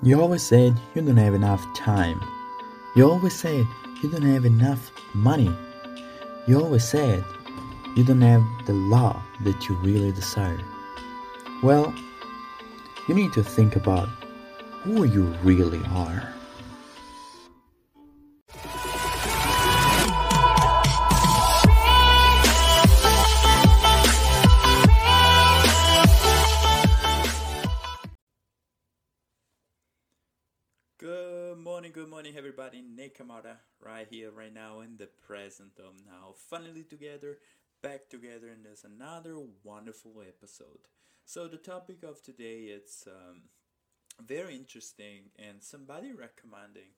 You always said you don't have enough time. You always said you don't have enough money. You always said you don't have the love that you really desire. Well, you need to think about who you really are. Good morning, good morning, everybody. Nick Kamara, right here, right now, in the present of now. Finally together, back together, and there's another wonderful episode. So the topic of today it's um, very interesting, and somebody recommending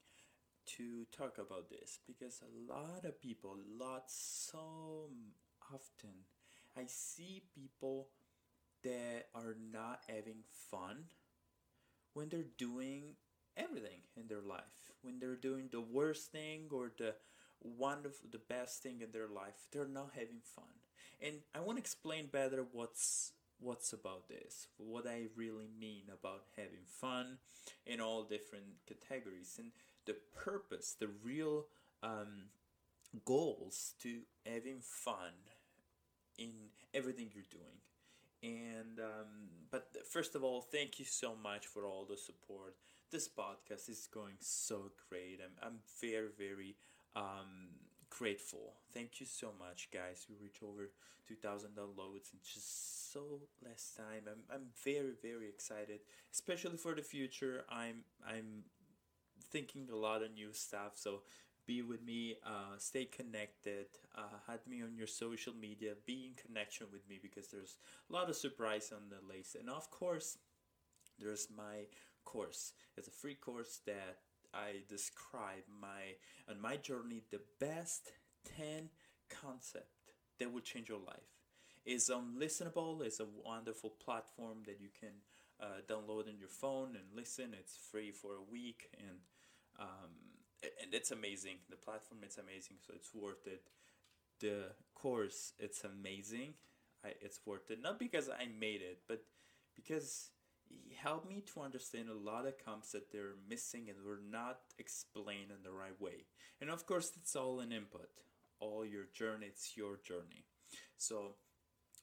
to talk about this because a lot of people, lots so often, I see people that are not having fun when they're doing everything in their life. When they're doing the worst thing or the wonderful, the best thing in their life, they're not having fun. And I want to explain better what's what's about this, what I really mean about having fun in all different categories, and the purpose, the real um, goals to having fun in everything you're doing. And um, but first of all, thank you so much for all the support this podcast is going so great. I'm, I'm very, very um, grateful. Thank you so much, guys. We reached over 2,000 downloads in just so less time. I'm, I'm very, very excited, especially for the future. I'm, I'm thinking a lot of new stuff. So be with me, uh, stay connected, uh, me on your social media, be in connection with me because there's a lot of surprise on the list. And of course, there's my course. It's a free course that I describe my on my journey the best 10 concept that will change your life. It's on Listenable. It's a wonderful platform that you can uh, download on your phone and listen. It's free for a week and um, and it's amazing. The platform it's amazing, so it's worth it. The course it's amazing. I, it's worth it not because I made it, but because helped me to understand a lot of comps that they're missing and were not explained in the right way. And of course, it's all an input. All your journey, it's your journey. So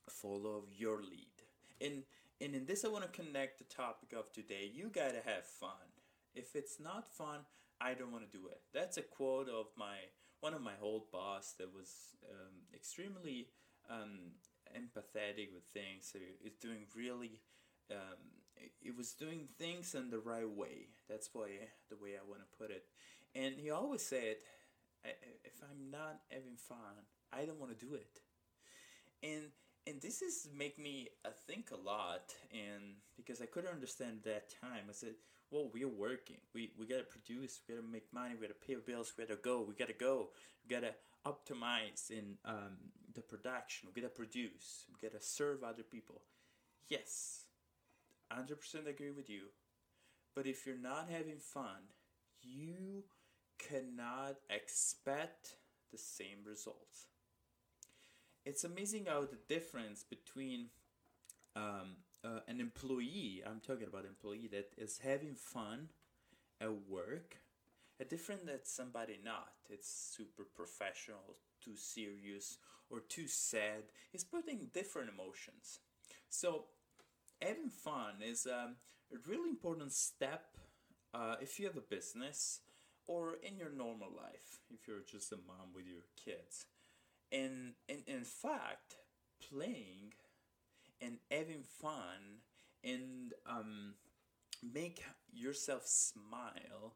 follow your lead. And and in this, I want to connect the topic of today. You gotta have fun. If it's not fun, I don't want to do it. That's a quote of my one of my old boss that was um, extremely um, empathetic with things. So it's doing really um, it was doing things in the right way. That's why the way I want to put it. And he always said, if I'm not having fun, I don't want to do it. And and this is make me uh, think a lot. And because I couldn't understand that time, I said, well, we're working. We we gotta produce. We gotta make money. We gotta pay bills. We gotta go. We gotta go. We gotta optimize in um, the production. We gotta produce. We gotta serve other people. Yes, 100% agree with you. But if you're not having fun, you cannot expect the same results. It's amazing how the difference between um, uh, an employee, I'm talking about employee that is having fun at work, a different that somebody not. It's super professional, too serious, or too sad. It's putting different emotions. So having fun is um, a really important step uh, if you have a business or in your normal life if you're just a mom with your kids. And, and in fact playing and having fun and um, make yourself smile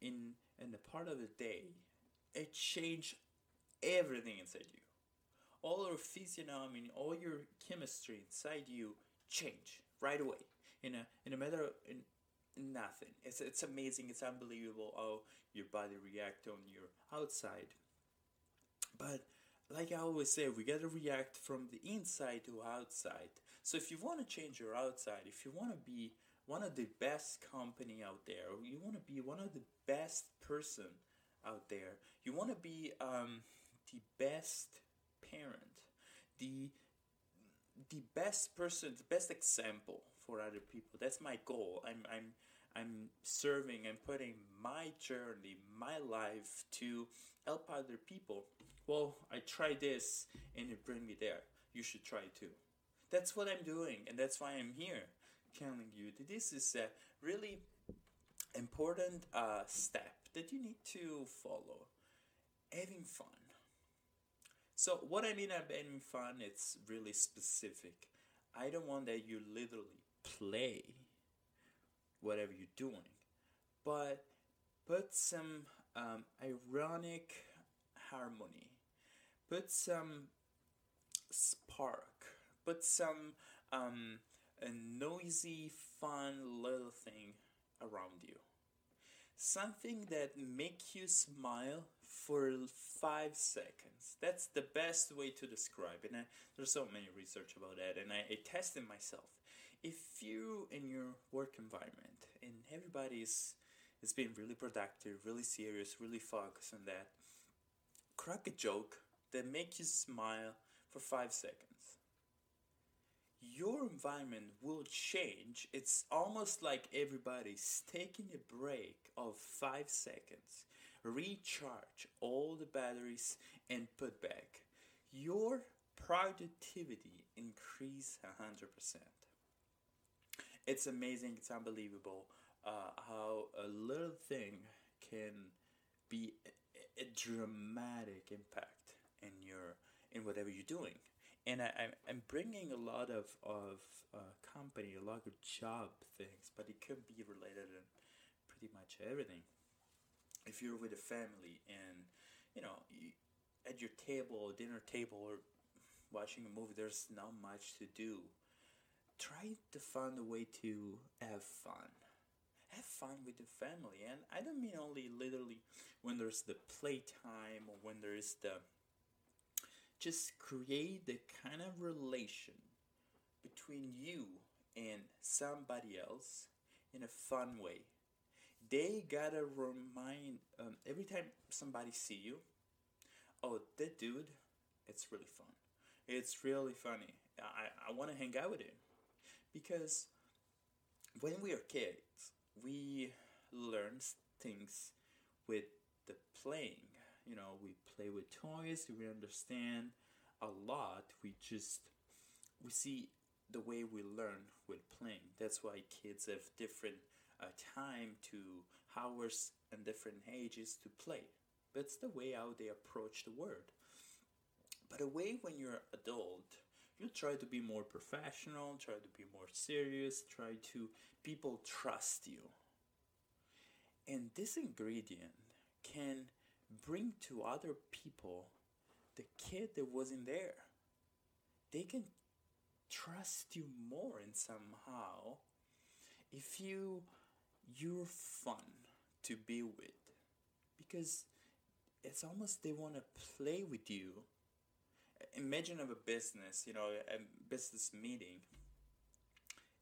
in in the part of the day it change everything inside you. All your physiognomy all your chemistry inside you change right away in a in a matter of in nothing. It's it's amazing. It's unbelievable how your body react on your outside. But like I always say, we gotta react from the inside to outside. So if you want to change your outside, if you want to be one of the best company out there, you want to be one of the best person out there, you want to be um, the best parent, the the best person, the best example for other people. That's my goal. I'm I'm I'm serving and putting my journey, my life to help other people. Well, I try this and it bring me there. You should try too. That's what I'm doing, and that's why I'm here, telling you that this is a really important uh, step that you need to follow. Having fun. So, what I mean by having fun, it's really specific. I don't want that you literally play whatever you're doing, but put some um, ironic harmony, put some spark, put some um, a noisy, fun little thing around you. Something that make you smile for five seconds. That's the best way to describe it. And there's so many research about that, and I, I tested myself. If you in your work environment and everybody's is being really productive, really serious, really focused on that, crack a joke that make you smile for five seconds. Your environment will change. It's almost like everybody's taking a break of five seconds recharge all the batteries and put back. Your productivity increase 100%. It's amazing, it's unbelievable uh, how a little thing can be a, a, dramatic impact in your in whatever you're doing. And I, I'm bringing a lot of, of uh, company, a lot of job things, but it could be related in pretty much everything if you're with a family and you know you, at your table dinner table or watching a movie there's not much to do. Try to find a way to have fun. Have fun with the family. And i don't mean only literally when there's the playtime or when there's the just create the kind of relation between you and somebody else in a fun way they gotta remind um, every time somebody see you oh that dude it's really fun. It's really funny. I, I want to hang out with him. Because when we are kids we learn things with the playing. You know we play with toys we understand a lot. We just we see the way we learn with playing. That's why kids have different uh, time to hours and different ages to play. That's the way how they approach the world. But a way when you're adult, you try to be more professional, try to be more serious, try to people trust you. And this ingredient can bring to other people the kid that wasn't there. They can trust you more in somehow if you you're fun to be with because it's almost they want to play with you. Imagine of a business you know a business meeting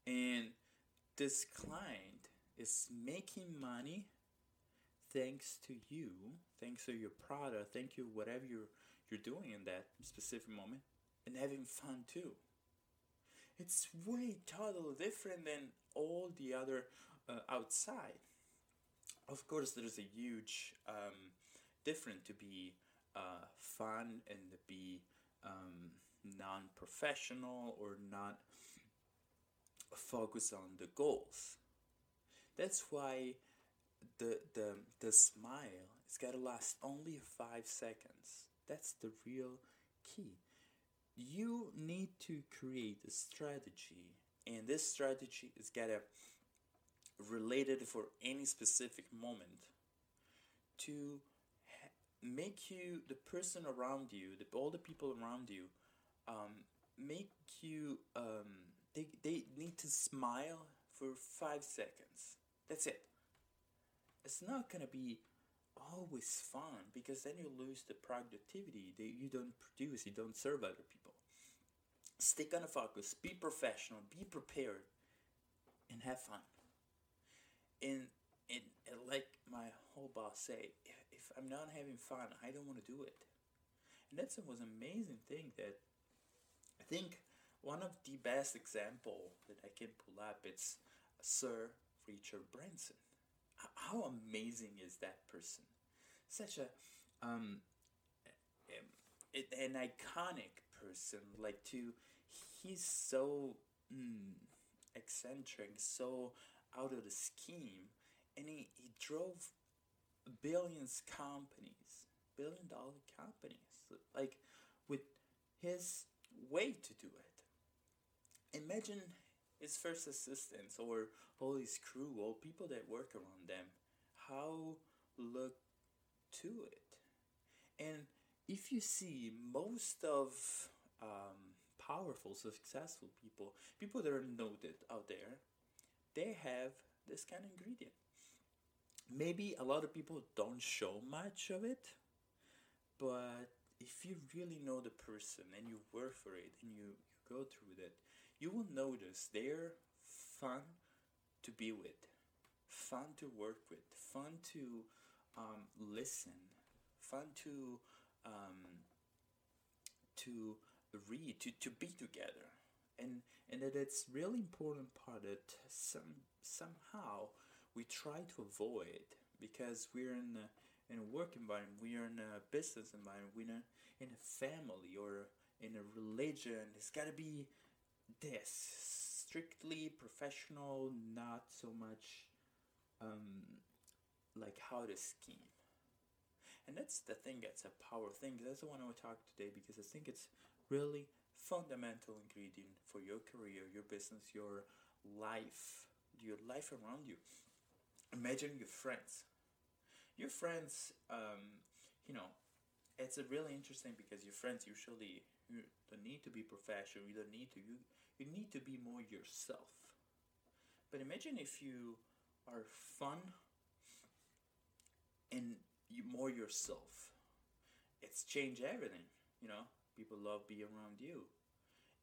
and this client is making money thanks to you thanks to your product thank you whatever you're you're doing in that specific moment and having fun too. It's way totally different than all the other uh, outside. Of course, there's a huge um, difference to be uh, fun and to be um, non-professional or not focus on the goals. That's why the the the smile it's got to last only five seconds. That's the real key. You need to create a strategy, and this strategy is got to related for any specific moment to ha- make you the person around you the, all the people around you um, make you um, they, they need to smile for five seconds. That's it. It's not gonna be always fun because then you lose the productivity that you don't produce you don't serve other people. Stick on a focus be professional be prepared and have fun and, and, and like my whole boss say, if, if I'm not having fun, I don't want to do it. And that's was amazing thing that I think one of the best example that I can pull up it's Sir Richard Branson. How amazing is that person? Such a um, an iconic person. Like to, he's so mm, eccentric, so out of the scheme, and he, he drove billions companies, billion dollar companies, like with his way to do it. Imagine his first assistants or all his crew, all people that work around them, how look to it. And if you see most of um, powerful, successful people, people that are noted out there, they have this kind of ingredient. Maybe a lot of people don't show much of it, but if you really know the person and you work for it and you, you go through that, you will notice they're fun to be with, fun to work with, fun to um, listen, fun to um, to read, to, to be together. And, and that it's really important part that some, somehow we try to avoid because we're in a, in a work environment, we are in a business environment, we're in a, in a family or in a religion. It's got to be this strictly professional, not so much um, like how to scheme. And that's the thing that's a power thing. That's the one I want to talk today because I think it's really fundamental ingredient for your career, your business, your life, your life around you. Imagine your friends. Your friends, um, you know, it's a really interesting because your friends usually you don't need to be professional. You don't need to. You you need to be more yourself. But imagine if you are fun and you more yourself. It's changed everything, you know. People love being around you,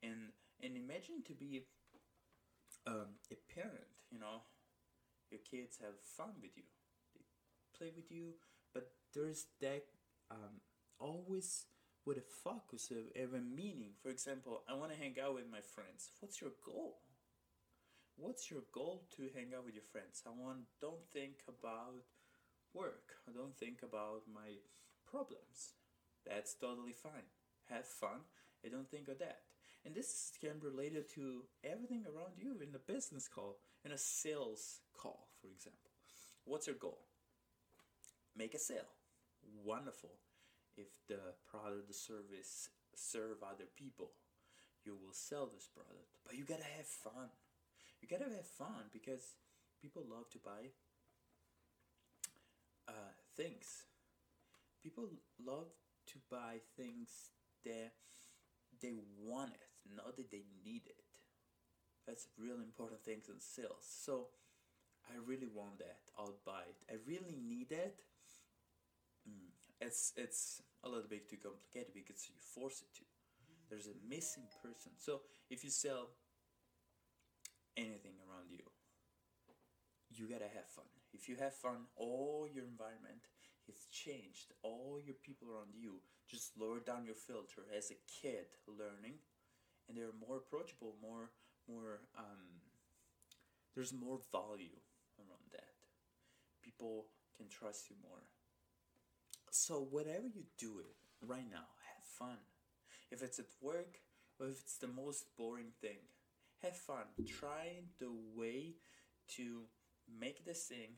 and and imagine to be um, a parent, you know. Your kids have fun with you, they play with you, but there's that um, always with a focus of, every meaning. For example, I want to hang out with my friends. What's your goal? What's your goal to hang out with your friends? I want don't think about work. I don't think about my problems. That's totally fine. Have fun. I don't think of that. And this can be related to everything around you in a business call, in a sales call, for example. What's your goal? Make a sale. Wonderful. If the product, the service serve other people, you will sell this product. But you gotta have fun. You gotta have fun because people love to buy uh, things. People love to buy things that they want it, not that they need it. That's a real important things in sales. So I really want that. I'll buy it. I really need it. Mm. It's it's a little bit too complicated because you force it to. There's a missing person. So if you sell anything around you, you gotta have fun. If you have fun, all your environment has changed. All your people around you just lower down your filter as a kid learning, and they're more approachable, more more. Um, there's more value around that. People can trust you more. So whatever you do it right now, have fun. If it's at work or if it's the most boring thing, have fun. Try the way to make this thing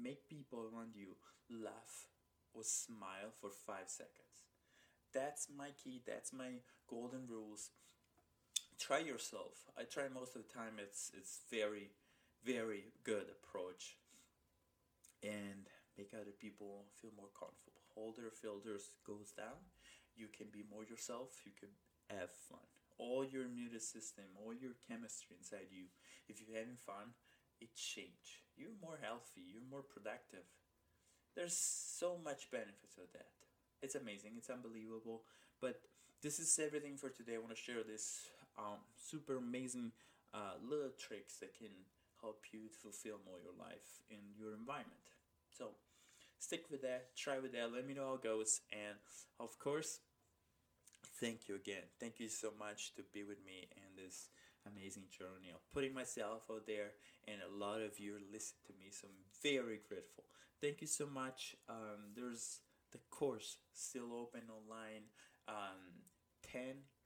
make people around you laugh or smile for five seconds. That's my key, that's my golden rules. Try yourself. I try most of the time it's it's very, very good approach. And make other people feel more comfortable. Hold their filters goes down. You can be more yourself, you can have fun. All your immune system, all your chemistry inside you, if you're having fun, it change. You're more healthy, you're more productive. There's so much benefits of that. It's amazing, it's unbelievable. But this is everything for today. I want to share this um, super amazing uh, little tricks that can help you to fulfill more your life in your environment. So stick with that, try with that, let me know how it goes, and of course, thank you again. Thank you so much to be with me in this amazing journey of putting myself out there, and a lot of you listen to me, so I'm very grateful. Thank you so much. Um, there's the course still open online. Um, 10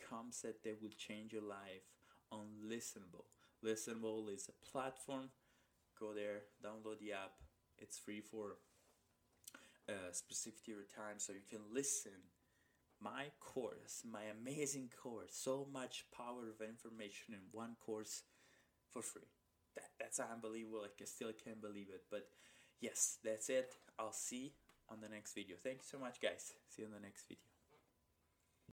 concepts that will change your life on Listenable. Listenable is a platform. Go there, download the app. It's free for a specific period of time so you can listen my course, my amazing course, so much power of information in one course for free. That, that's unbelievable. Like I still can't believe it. But yes, that's it. I'll see on the next video. Thank you so much, guys. See you in the next video.